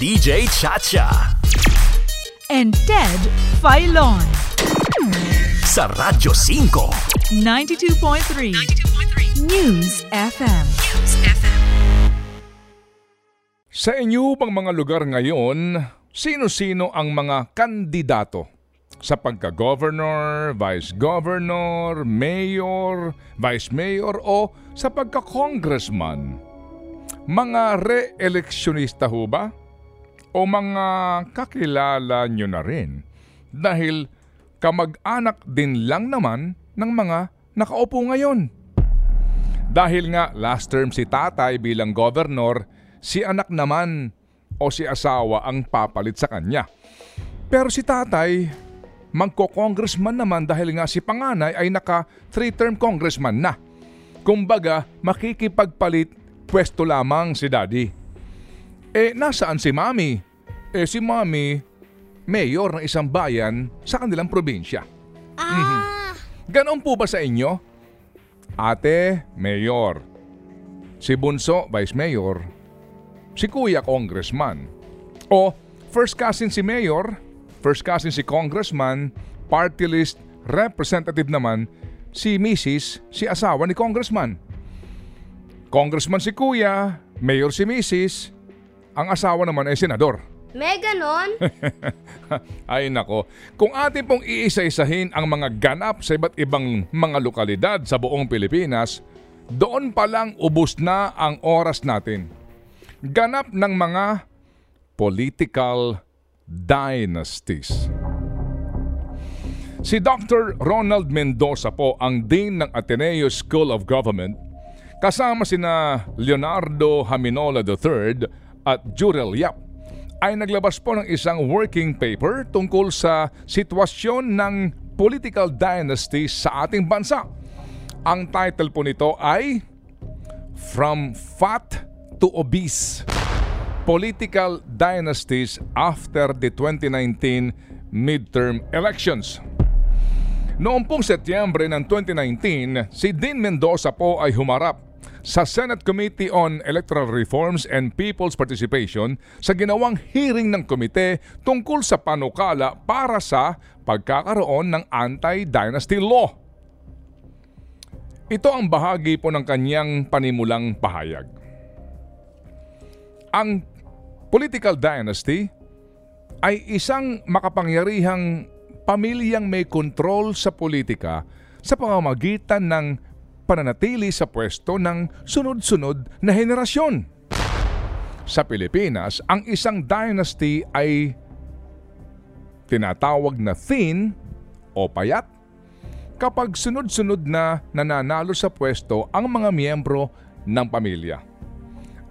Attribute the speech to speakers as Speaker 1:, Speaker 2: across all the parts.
Speaker 1: DJ Chacha.
Speaker 2: and Ted Filon.
Speaker 1: Sa Radyo 5.
Speaker 2: 92.3 News FM.
Speaker 3: Sa inyo bang mga lugar ngayon, sino-sino ang mga kandidato sa pagka-governor, vice-governor, mayor, vice-mayor o sa pagka-congressman? Mga re-eleksyonista ho ba? O mga kakilala nyo na rin? Dahil kamag-anak din lang naman ng mga nakaupo ngayon. Dahil nga last term si tatay bilang governor, si anak naman o si asawa ang papalit sa kanya. Pero si tatay, magko-congressman naman dahil nga si panganay ay naka three-term congressman na. Kumbaga, makikipagpalit pwesto lamang si daddy. Eh, nasaan si mami? Eh, si mami, mayor ng isang bayan sa kanilang probinsya.
Speaker 4: Ah,
Speaker 3: Ganon po ba sa inyo? Ate, mayor. Si Bunso, vice mayor. Si Kuya, congressman. O first cousin si mayor, first cousin si congressman, party list, representative naman si Mrs., si asawa ni congressman. Congressman si Kuya, mayor si Mrs., ang asawa naman ay senador.
Speaker 4: may ganon?
Speaker 3: Ay nako, kung atin pong iisa-isahin ang mga ganap sa iba't ibang mga lokalidad sa buong Pilipinas, doon pa lang ubos na ang oras natin. Ganap ng mga political dynasties. Si Dr. Ronald Mendoza po ang Dean ng Ateneo School of Government kasama sina Leonardo Haminola III at Jurel Yap ay naglabas po ng isang working paper tungkol sa sitwasyon ng political dynasty sa ating bansa. Ang title po nito ay From Fat to Obese Political Dynasties After the 2019 Midterm Elections. Noong pong Setyembre ng 2019, si Dean Mendoza po ay humarap sa Senate Committee on Electoral Reforms and People's Participation sa ginawang hearing ng komite tungkol sa panukala para sa pagkakaroon ng anti-dynasty law. Ito ang bahagi po ng kanyang panimulang pahayag. Ang political dynasty ay isang makapangyarihang pamilyang may kontrol sa politika sa pamamagitan ng pananatili sa pwesto ng sunod-sunod na henerasyon. Sa Pilipinas, ang isang dynasty ay tinatawag na thin o payat kapag sunod-sunod na nananalo sa pwesto ang mga miyembro ng pamilya.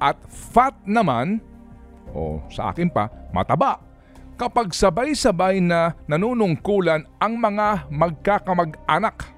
Speaker 3: At fat naman, o sa akin pa, mataba kapag sabay-sabay na nanunungkulan ang mga magkakamag-anak.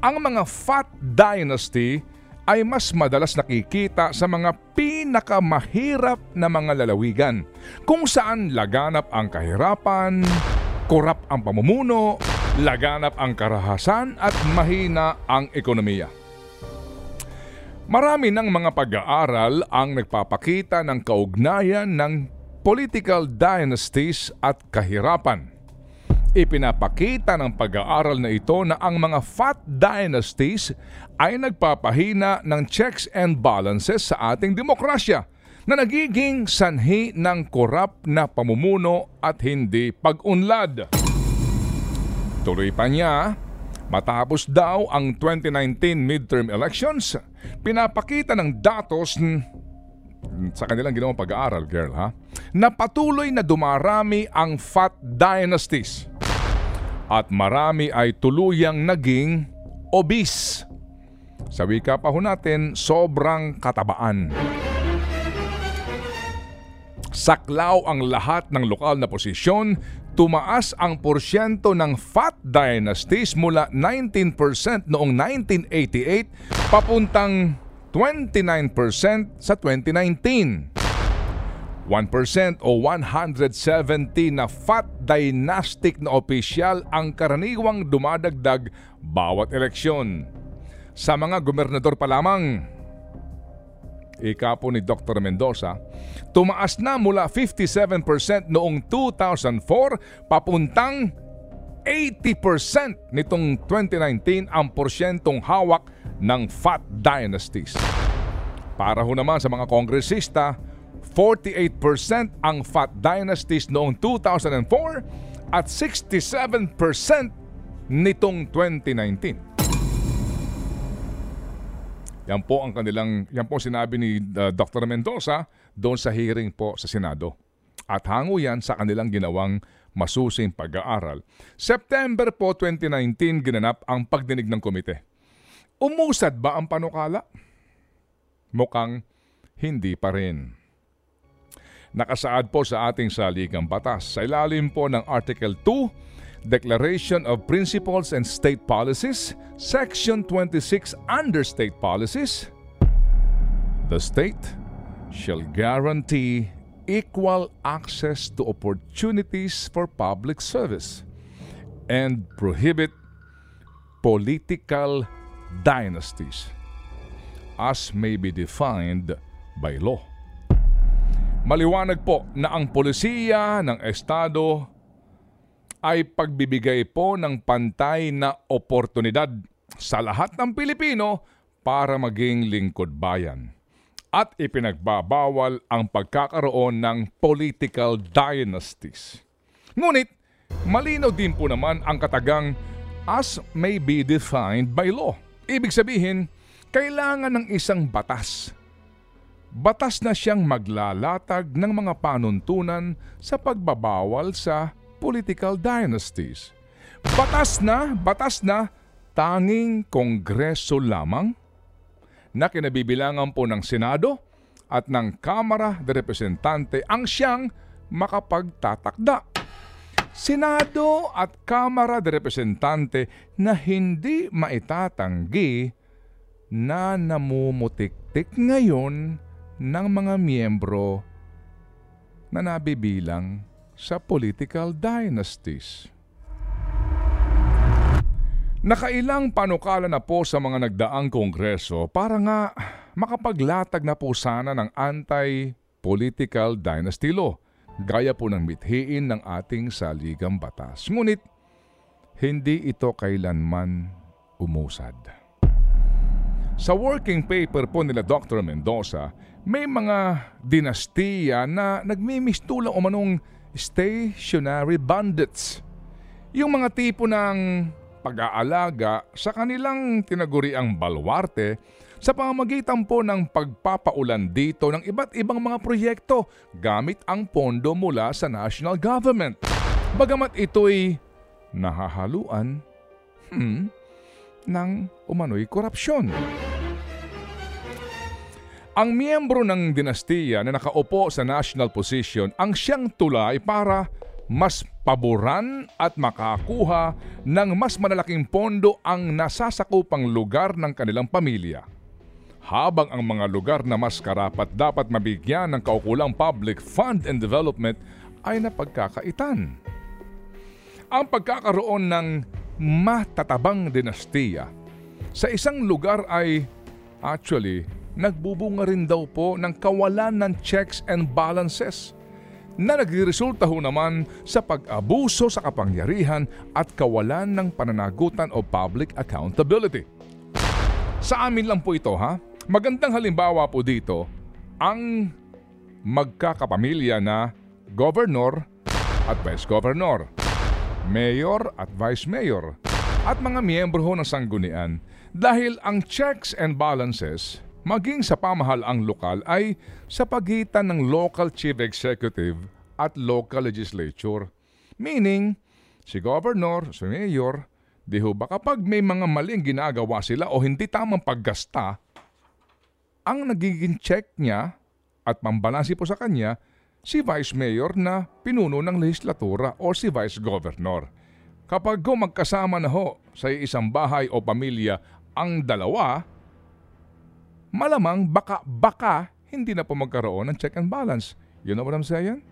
Speaker 3: Ang mga Fat Dynasty ay mas madalas nakikita sa mga pinakamahirap na mga lalawigan kung saan laganap ang kahirapan, korap ang pamumuno, laganap ang karahasan at mahina ang ekonomiya. Marami ng mga pag-aaral ang nagpapakita ng kaugnayan ng political dynasties at kahirapan. Ipinapakita ng pag-aaral na ito na ang mga fat dynasties ay nagpapahina ng checks and balances sa ating demokrasya na nagiging sanhi ng korap na pamumuno at hindi pag-unlad. Tuloy pa niya, matapos daw ang 2019 midterm elections, pinapakita ng datos sa kanilang ginawang pag-aaral, girl, ha? Na patuloy na dumarami ang fat dynasties. At marami ay tuluyang naging obese. Sa wika pa ho natin, sobrang katabaan. Saklaw ang lahat ng lokal na posisyon, tumaas ang porsyento ng fat dynasties mula 19% noong 1988 papuntang 29% sa 2019. 1% o 170 na fat dynastic na opisyal ang karaniwang dumadagdag bawat eleksyon. Sa mga gobernador pa lamang, ika po ni Dr. Mendoza, tumaas na mula 57% noong 2004 papuntang 80% nitong 2019 ang porsyentong hawak ng fat dynasties. Para ho naman sa mga kongresista, 48% ang fat dynasties noong 2004 at 67% nitong 2019. Yan po ang kanilang, yan po sinabi ni uh, Dr. Mendoza doon sa hearing po sa Senado. At hango yan sa kanilang ginawang masusing pag-aaral. September po 2019 ginanap ang pagdinig ng komite. Umusad ba ang panukala? Mukhang hindi pa rin. Nakasaad po sa ating saligang batas sa ilalim po ng Article 2 Declaration of Principles and State Policies, Section 26 under State Policies, the state shall guarantee equal access to opportunities for public service and prohibit political dynasties as may be defined by law. Maliwanag po na ang polisiya ng Estado ay pagbibigay po ng pantay na oportunidad sa lahat ng Pilipino para maging lingkod bayan. At ipinagbabawal ang pagkakaroon ng political dynasties. Ngunit, malinaw din po naman ang katagang as may be defined by law. Ibig sabihin, kailangan ng isang batas. Batas na siyang maglalatag ng mga panuntunan sa pagbabawal sa political dynasties. Batas na, batas na, tanging kongreso lamang na kinabibilangan po ng Senado at ng Kamara de Representante ang siyang makapagtatakda. Senado at Kamara de Representante na hindi maitatanggi na namumutiktik ngayon ng mga miyembro na nabibilang sa political dynasties. Nakailang panukala na po sa mga nagdaang kongreso para nga makapaglatag na po sana ng anti-political dynasty law, gaya po ng mithiin ng ating saligang batas. Ngunit, hindi ito kailanman umusad. Sa working paper po nila Dr. Mendoza, may mga dinastiya na nagmimistulang umanong stationary bandits. Yung mga tipo ng pag-aalaga sa kanilang tinaguriang balwarte sa pamamagitan po ng pagpapaulan dito ng iba't ibang mga proyekto gamit ang pondo mula sa national government. Bagamat ito'y nahahaluan hmm, ng umano'y korupsyon. Ang miyembro ng dinastiya na nakaupo sa national position ang siyang tulay para mas paboran at makakuha ng mas malalaking pondo ang nasasakupang lugar ng kanilang pamilya. Habang ang mga lugar na mas karapat dapat mabigyan ng kaukulang public fund and development ay napagkakaitan. Ang pagkakaroon ng matatabang dinastiya sa isang lugar ay actually nagbubunga rin daw po ng kawalan ng checks and balances na nagresulta ho naman sa pag-abuso sa kapangyarihan at kawalan ng pananagutan o public accountability. Sa amin lang po ito ha. Magandang halimbawa po dito ang magkakapamilya na governor at vice governor, mayor at vice mayor, at mga miyembro ho ng sanggunian dahil ang checks and balances maging sa pamahalaang lokal ay sa pagitan ng local chief executive at local legislature. Meaning, si governor, si mayor, di ho ba kapag may mga maling ginagawa sila o hindi tamang paggasta, ang nagiging check niya at pambalansi po sa kanya, si vice mayor na pinuno ng legislatura o si vice governor. Kapag magkasama na ho sa isang bahay o pamilya ang dalawa, malamang baka, baka hindi na po magkaroon ng check and balance. You know what I'm saying?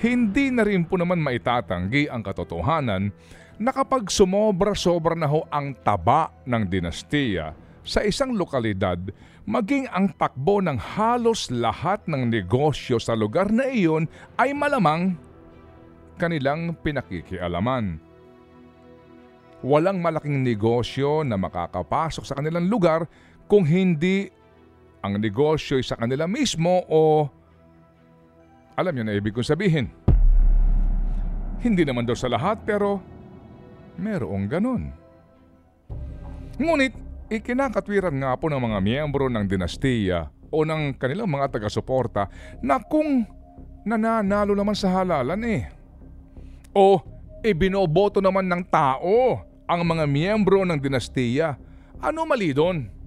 Speaker 3: Hindi na rin po naman maitatanggi ang katotohanan na kapag sumobra-sobra na ho ang taba ng dinastiya sa isang lokalidad maging ang takbo ng halos lahat ng negosyo sa lugar na iyon ay malamang kanilang pinakikialaman. Walang malaking negosyo na makakapasok sa kanilang lugar kung hindi ang negosyo sa kanila mismo o alam niyo na ibig kong sabihin. Hindi naman daw sa lahat pero merong ganon. Ngunit ikinakatwiran nga po ng mga miyembro ng dinastiya o ng kanilang mga taga-suporta na kung nananalo naman sa halalan eh. O ibinoboto naman ng tao ang mga miyembro ng dinastiya. Ano mali doon?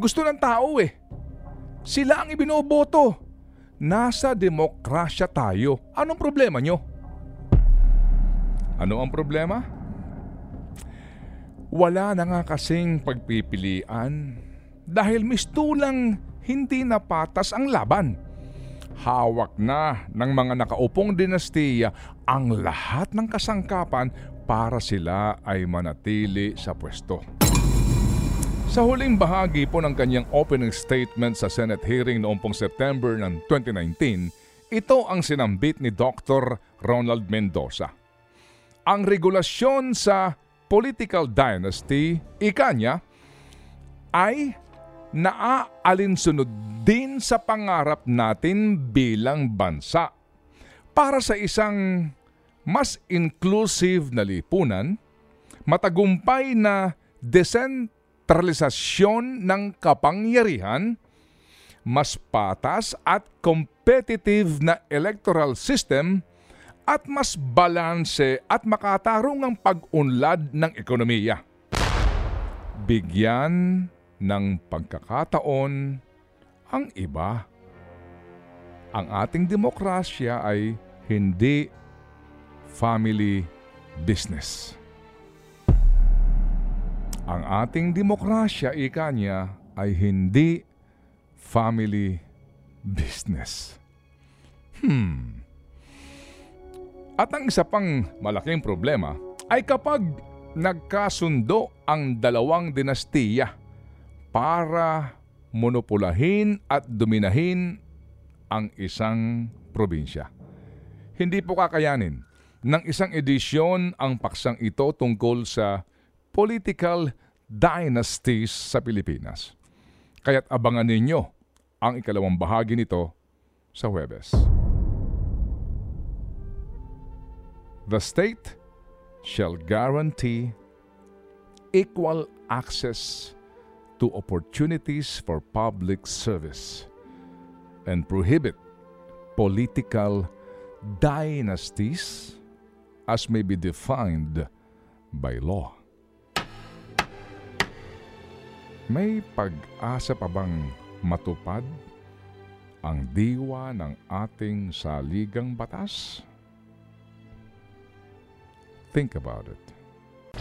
Speaker 3: Gusto ng tao eh. Sila ang ibinoboto. Nasa demokrasya tayo. Anong problema nyo? Ano ang problema? Wala na nga kasing pagpipilian dahil mistulang hindi napatas ang laban. Hawak na ng mga nakaupong dinastiya ang lahat ng kasangkapan para sila ay manatili sa pwesto. Sa huling bahagi po ng kanyang opening statement sa Senate hearing noong pong September ng 2019, ito ang sinambit ni Dr. Ronald Mendoza. Ang regulasyon sa political dynasty, ika niya, ay naaalinsunod din sa pangarap natin bilang bansa para sa isang mas inclusive na lipunan, matagumpay na desentralisasyon ng kapangyarihan, mas patas at competitive na electoral system at mas balanse at makatarong ang pag-unlad ng ekonomiya. Bigyan ng pagkakataon ang iba. Ang ating demokrasya ay hindi family business. Ang ating demokrasya, ika niya, ay hindi family business. Hmm. At ang isa pang malaking problema ay kapag nagkasundo ang dalawang dinastiya para monopolahin at dominahin ang isang probinsya. Hindi po kakayanin ng isang edisyon ang paksang ito tungkol sa political dynasties sa Pilipinas. Kaya't abangan ninyo ang ikalawang bahagi nito sa Huwebes. The state shall guarantee equal access to opportunities for public service and prohibit political dynasties as may be defined by law. May pag-asa pa bang matupad ang diwa ng ating saligang batas? Think about it.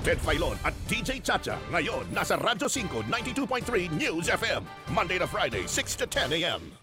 Speaker 1: Ted Filon at DJ Chacha. Ngayon, nasa Radyo 5, 92.3 News FM. Monday to Friday, 6 to 10 a.m.